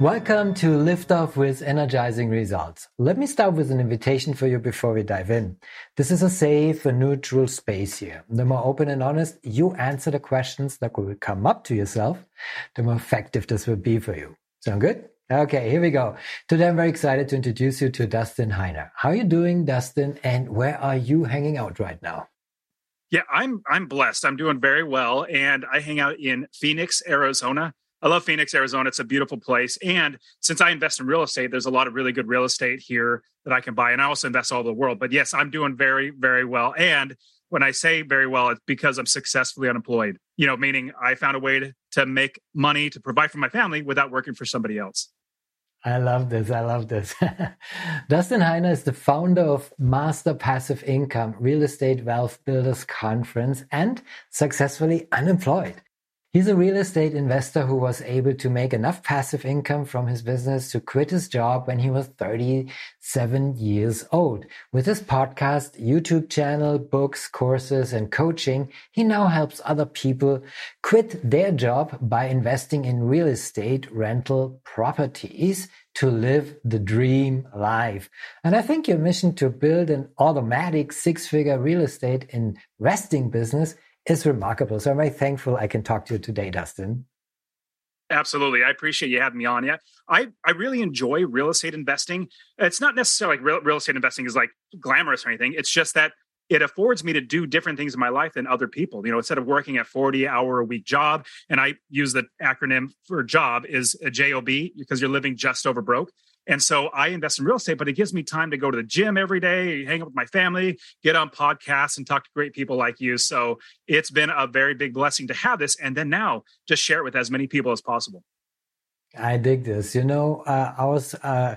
Welcome to Lift Off with Energizing Results. Let me start with an invitation for you before we dive in. This is a safe and neutral space here. The more open and honest you answer the questions that will come up to yourself, the more effective this will be for you. Sound good? Okay, here we go. Today I'm very excited to introduce you to Dustin Heiner. How are you doing, Dustin? And where are you hanging out right now? Yeah, I'm I'm blessed. I'm doing very well and I hang out in Phoenix, Arizona. I love Phoenix, Arizona. It's a beautiful place. And since I invest in real estate, there's a lot of really good real estate here that I can buy. And I also invest all over the world. But yes, I'm doing very, very well. And when I say very well, it's because I'm successfully unemployed, you know, meaning I found a way to, to make money to provide for my family without working for somebody else. I love this. I love this. Dustin Heiner is the founder of Master Passive Income Real Estate Wealth Builders Conference and successfully unemployed. He's a real estate investor who was able to make enough passive income from his business to quit his job when he was 37 years old. With his podcast, YouTube channel, books, courses, and coaching, he now helps other people quit their job by investing in real estate rental properties to live the dream life. And I think your mission to build an automatic six figure real estate investing business is remarkable. So I'm very thankful I can talk to you today, Dustin. Absolutely. I appreciate you having me on. Yeah. I, I really enjoy real estate investing. It's not necessarily like real, real estate investing is like glamorous or anything. It's just that it affords me to do different things in my life than other people. You know, instead of working a 40 hour a week job, and I use the acronym for job is a JOB because you're living just over broke. And so I invest in real estate, but it gives me time to go to the gym every day, hang out with my family, get on podcasts and talk to great people like you. So it's been a very big blessing to have this. And then now just share it with as many people as possible. I dig this. You know, uh, our uh,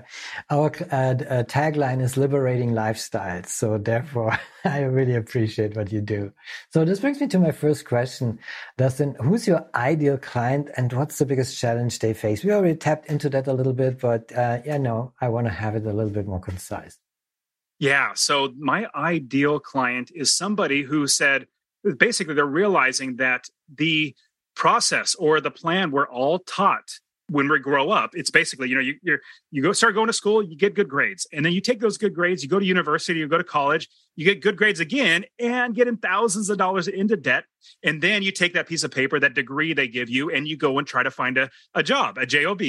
our uh, uh, tagline is liberating lifestyles. So therefore, I really appreciate what you do. So this brings me to my first question, Dustin. Who's your ideal client, and what's the biggest challenge they face? We already tapped into that a little bit, but uh, yeah, no, I want to have it a little bit more concise. Yeah. So my ideal client is somebody who said, basically, they're realizing that the process or the plan we're all taught when we grow up, it's basically, you know, you you you go start going to school, you get good grades, and then you take those good grades, you go to university, you go to college, you get good grades again, and get in thousands of dollars into debt, and then you take that piece of paper, that degree they give you, and you go and try to find a, a job, a job,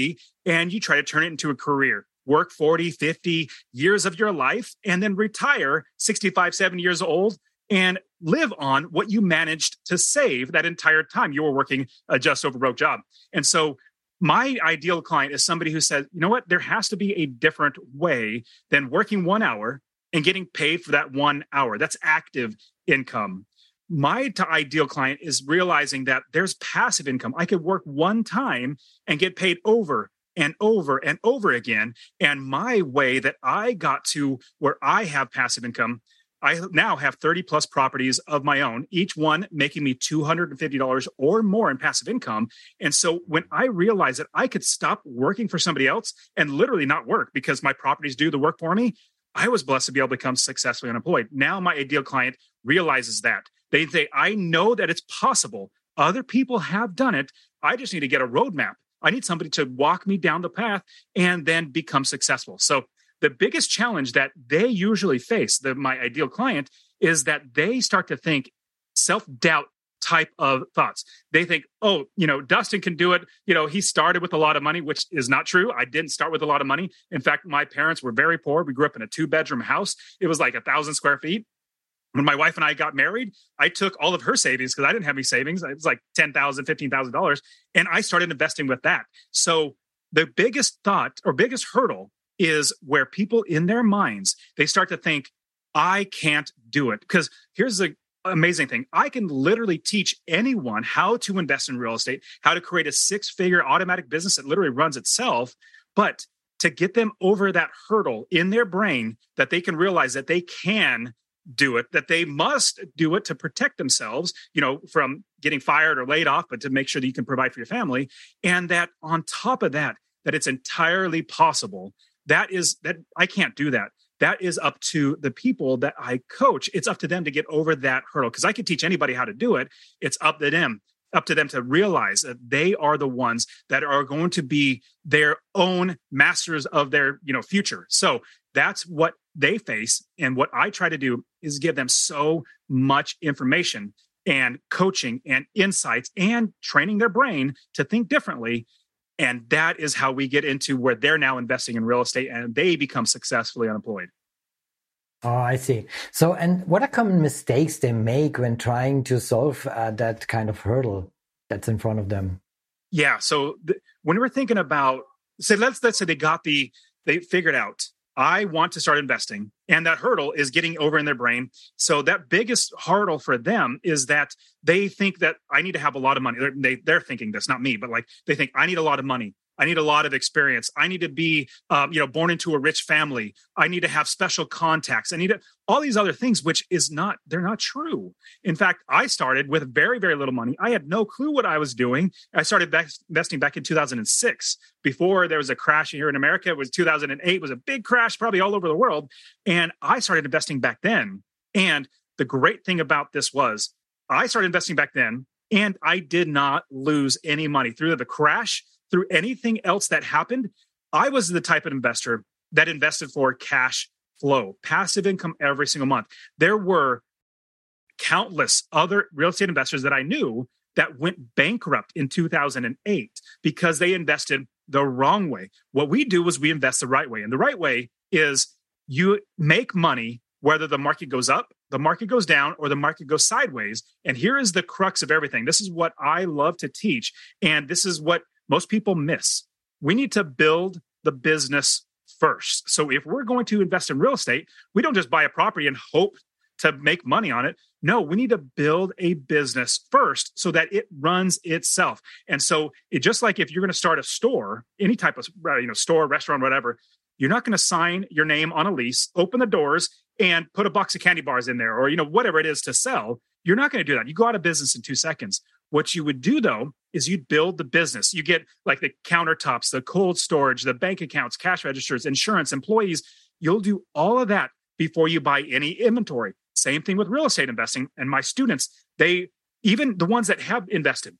and you try to turn it into a career. Work 40, 50 years of your life, and then retire 65, 70 years old and live on what you managed to save that entire time you were working a just over broke job. And so my ideal client is somebody who says, you know what, there has to be a different way than working one hour and getting paid for that one hour. That's active income. My ideal client is realizing that there's passive income. I could work one time and get paid over and over and over again. And my way that I got to where I have passive income I now have 30 plus properties of my own, each one making me $250 or more in passive income. And so when I realized that I could stop working for somebody else and literally not work because my properties do the work for me, I was blessed to be able to become successfully unemployed. Now my ideal client realizes that. They say, I know that it's possible. Other people have done it. I just need to get a roadmap. I need somebody to walk me down the path and then become successful. So the biggest challenge that they usually face, the, my ideal client, is that they start to think self doubt type of thoughts. They think, oh, you know, Dustin can do it. You know, he started with a lot of money, which is not true. I didn't start with a lot of money. In fact, my parents were very poor. We grew up in a two bedroom house. It was like a thousand square feet. When my wife and I got married, I took all of her savings because I didn't have any savings. It was like $10,000, $15,000. And I started investing with that. So the biggest thought or biggest hurdle is where people in their minds they start to think i can't do it because here's the amazing thing i can literally teach anyone how to invest in real estate how to create a six figure automatic business that literally runs itself but to get them over that hurdle in their brain that they can realize that they can do it, that they must do it to protect themselves, you know, from getting fired or laid off, but to make sure that you can provide for your family. And that on top of that, that it's entirely possible. That is that I can't do that. That is up to the people that I coach. It's up to them to get over that hurdle because I can teach anybody how to do it. It's up to them up to them to realize that they are the ones that are going to be their own masters of their you know future so that's what they face and what i try to do is give them so much information and coaching and insights and training their brain to think differently and that is how we get into where they're now investing in real estate and they become successfully unemployed Oh, I see. So, and what are common mistakes they make when trying to solve uh, that kind of hurdle that's in front of them? Yeah. So, th- when we're thinking about, say, let's let's say they got the they figured out I want to start investing, and that hurdle is getting over in their brain. So that biggest hurdle for them is that they think that I need to have a lot of money. They're, they, they are thinking this, not me, but like they think I need a lot of money. I need a lot of experience. I need to be, um, you know, born into a rich family. I need to have special contacts. I need to, all these other things, which is not, they're not true. In fact, I started with very, very little money. I had no clue what I was doing. I started investing back in 2006 before there was a crash here in America. It was 2008 it was a big crash, probably all over the world. And I started investing back then. And the great thing about this was I started investing back then and I did not lose any money through the crash through anything else that happened, I was the type of investor that invested for cash flow, passive income every single month. There were countless other real estate investors that I knew that went bankrupt in 2008 because they invested the wrong way. What we do is we invest the right way. And the right way is you make money whether the market goes up, the market goes down, or the market goes sideways. And here is the crux of everything. This is what I love to teach. And this is what most people miss. We need to build the business first. So if we're going to invest in real estate, we don't just buy a property and hope to make money on it. No, we need to build a business first so that it runs itself. And so it just like if you're going to start a store, any type of you know store, restaurant, whatever, you're not going to sign your name on a lease, open the doors and put a box of candy bars in there or you know whatever it is to sell. You're not going to do that. You go out of business in 2 seconds. What you would do though is you'd build the business. You get like the countertops, the cold storage, the bank accounts, cash registers, insurance, employees. You'll do all of that before you buy any inventory. Same thing with real estate investing. And my students, they even the ones that have invested,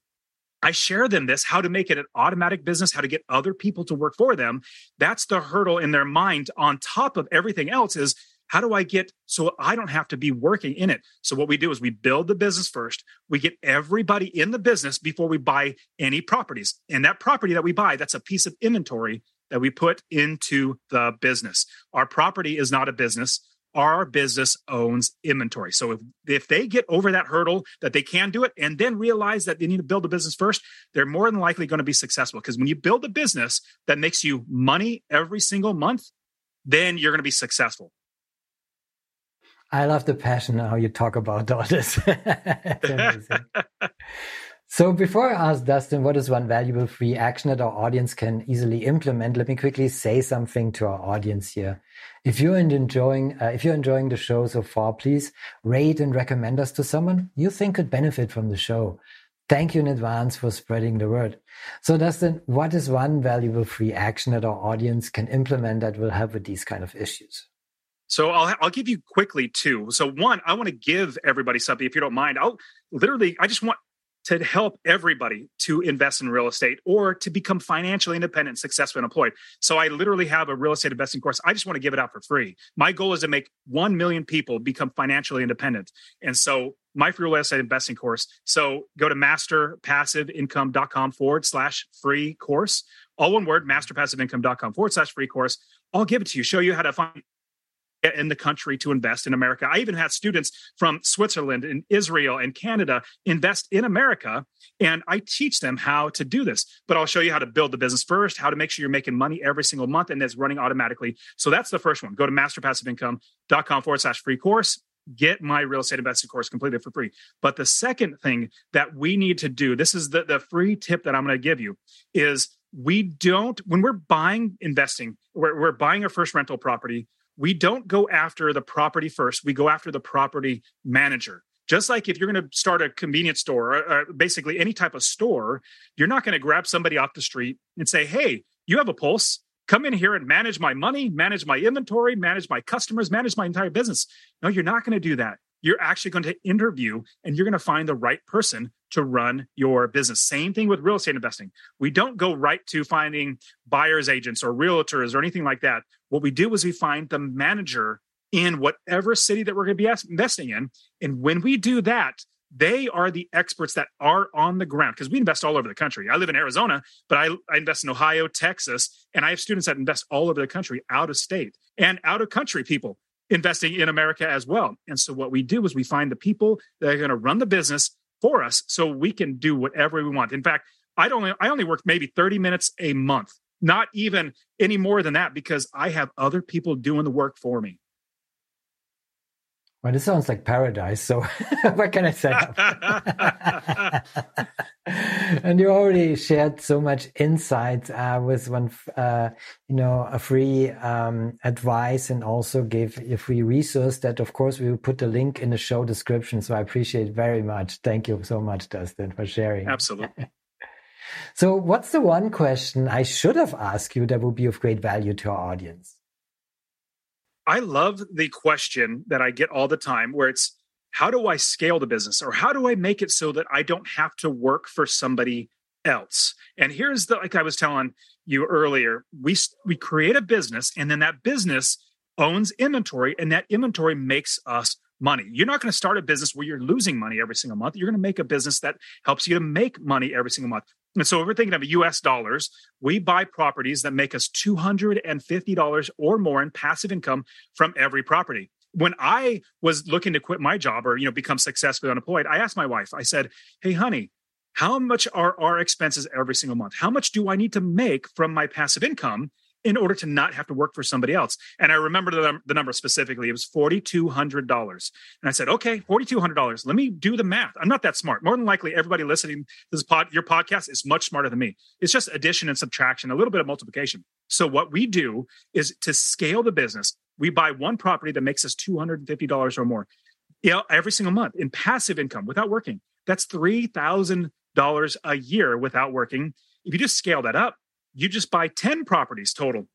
I share them this how to make it an automatic business, how to get other people to work for them. That's the hurdle in their mind on top of everything else is how do I get so I don't have to be working in it? So what we do is we build the business first. We get everybody in the business before we buy any properties. And that property that we buy, that's a piece of inventory that we put into the business. Our property is not a business. Our business owns inventory. So if, if they get over that hurdle that they can do it and then realize that they need to build a business first, they're more than likely going to be successful. Because when you build a business that makes you money every single month, then you're going to be successful. I love the passion how you talk about all this. so before I ask Dustin what is one valuable free action that our audience can easily implement, let me quickly say something to our audience here. If you're enjoying, uh, if you're enjoying the show so far, please rate and recommend us to someone you think could benefit from the show. Thank you in advance for spreading the word. So Dustin, what is one valuable free action that our audience can implement that will help with these kind of issues? So I'll I'll give you quickly two. So one, I want to give everybody something if you don't mind. I'll literally I just want to help everybody to invest in real estate or to become financially independent, successful, and employed. So I literally have a real estate investing course. I just want to give it out for free. My goal is to make 1 million people become financially independent. And so my free real estate investing course. So go to masterpassiveincome.com forward slash free course. All one word, masterpassiveincome.com forward slash free course. I'll give it to you, show you how to find in the country to invest in America. I even had students from Switzerland and Israel and Canada invest in America, and I teach them how to do this. But I'll show you how to build the business first, how to make sure you're making money every single month, and it's running automatically. So that's the first one. Go to masterpassiveincome.com forward slash free course. Get my real estate investing course completely for free. But the second thing that we need to do, this is the, the free tip that I'm going to give you, is we don't when we're buying investing we're, we're buying our first rental property we don't go after the property first we go after the property manager. Just like if you're going to start a convenience store or, or basically any type of store you're not going to grab somebody off the street and say hey you have a pulse. Come in here and manage my money manage my inventory manage my customers manage my entire business. No you're not going to do that. You're actually going to interview and you're going to find the right person to run your business. Same thing with real estate investing. We don't go right to finding buyer's agents or realtors or anything like that. What we do is we find the manager in whatever city that we're going to be investing in. And when we do that, they are the experts that are on the ground because we invest all over the country. I live in Arizona, but I, I invest in Ohio, Texas, and I have students that invest all over the country, out of state and out of country people investing in America as well. And so what we do is we find the people that are going to run the business for us so we can do whatever we want. In fact, I don't I only work maybe 30 minutes a month, not even any more than that because I have other people doing the work for me. Well, this sounds like paradise. So, what can I say? and you already shared so much insight uh, with one, uh, you know, a free um, advice and also gave a free resource that, of course, we will put the link in the show description. So, I appreciate very much. Thank you so much, Dustin, for sharing. Absolutely. so, what's the one question I should have asked you that would be of great value to our audience? I love the question that I get all the time where it's how do I scale the business or how do I make it so that I don't have to work for somebody else? And here's the like I was telling you earlier, we we create a business and then that business owns inventory and that inventory makes us money. You're not going to start a business where you're losing money every single month. You're going to make a business that helps you to make money every single month. And so if we're thinking of US dollars, we buy properties that make us $250 or more in passive income from every property. When I was looking to quit my job or you know become successfully unemployed, I asked my wife, I said, Hey honey, how much are our expenses every single month? How much do I need to make from my passive income in order to not have to work for somebody else. And I remember the, the number specifically. It was $4,200. And I said, okay, $4,200. Let me do the math. I'm not that smart. More than likely, everybody listening to this pod, your podcast is much smarter than me. It's just addition and subtraction, a little bit of multiplication. So what we do is to scale the business, we buy one property that makes us $250 or more you know, every single month in passive income without working. That's $3,000 a year without working. If you just scale that up, you just buy 10 properties total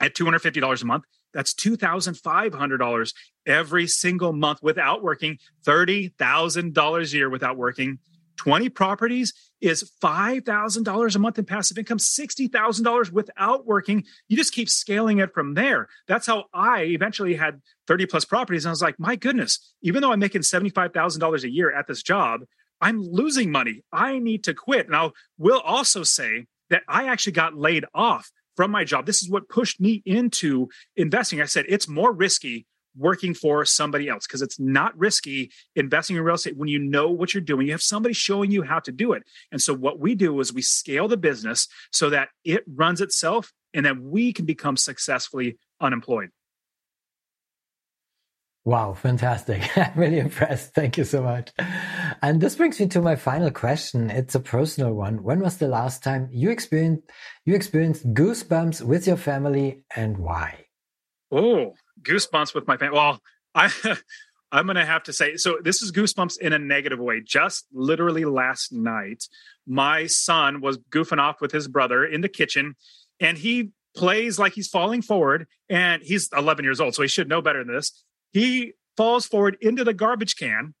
at $250 a month. That's $2,500 every single month without working, $30,000 a year without working. 20 properties is $5,000 a month in passive income, $60,000 without working. You just keep scaling it from there. That's how I eventually had 30 plus properties. And I was like, my goodness, even though I'm making $75,000 a year at this job, I'm losing money. I need to quit. Now, we'll also say that I actually got laid off from my job. This is what pushed me into investing. I said, it's more risky working for somebody else because it's not risky investing in real estate when you know what you're doing. You have somebody showing you how to do it. And so what we do is we scale the business so that it runs itself and that we can become successfully unemployed. Wow, fantastic. I'm really impressed. Thank you so much. And this brings me to my final question. It's a personal one. When was the last time you experienced you experienced goosebumps with your family and why? Oh, goosebumps with my family. Well, I I'm going to have to say so this is goosebumps in a negative way. Just literally last night, my son was goofing off with his brother in the kitchen and he plays like he's falling forward and he's 11 years old so he should know better than this he falls forward into the garbage can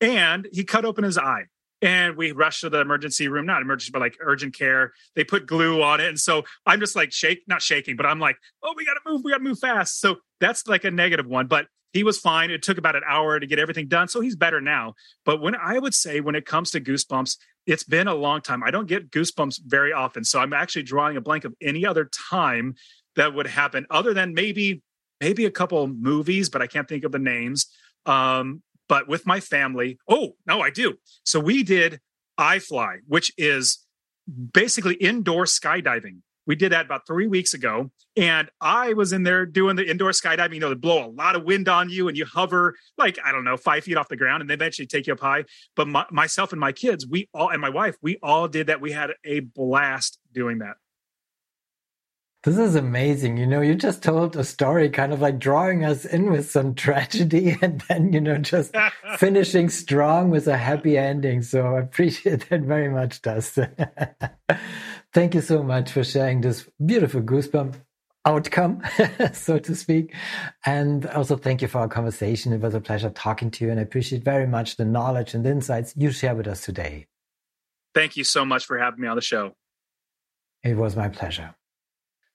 and he cut open his eye. And we rushed to the emergency room, not emergency, but like urgent care. They put glue on it. And so I'm just like shake, not shaking, but I'm like, oh, we got to move. We got to move fast. So that's like a negative one. But he was fine. It took about an hour to get everything done. So he's better now. But when I would say, when it comes to goosebumps, it's been a long time. I don't get goosebumps very often. So I'm actually drawing a blank of any other time that would happen other than maybe maybe a couple movies, but I can't think of the names. Um, but with my family, oh no, I do. So we did iFly, which is basically indoor skydiving. We did that about three weeks ago, and I was in there doing the indoor skydiving. You know, they blow a lot of wind on you, and you hover like I don't know five feet off the ground, and they eventually take you up high. But my, myself and my kids, we all and my wife, we all did that. We had a blast doing that. This is amazing. You know, you just told a story kind of like drawing us in with some tragedy and then, you know, just finishing strong with a happy ending. So I appreciate that very much, Dustin. Thank you so much for sharing this beautiful goosebump outcome, so to speak. And also thank you for our conversation. It was a pleasure talking to you and I appreciate very much the knowledge and the insights you share with us today. Thank you so much for having me on the show. It was my pleasure.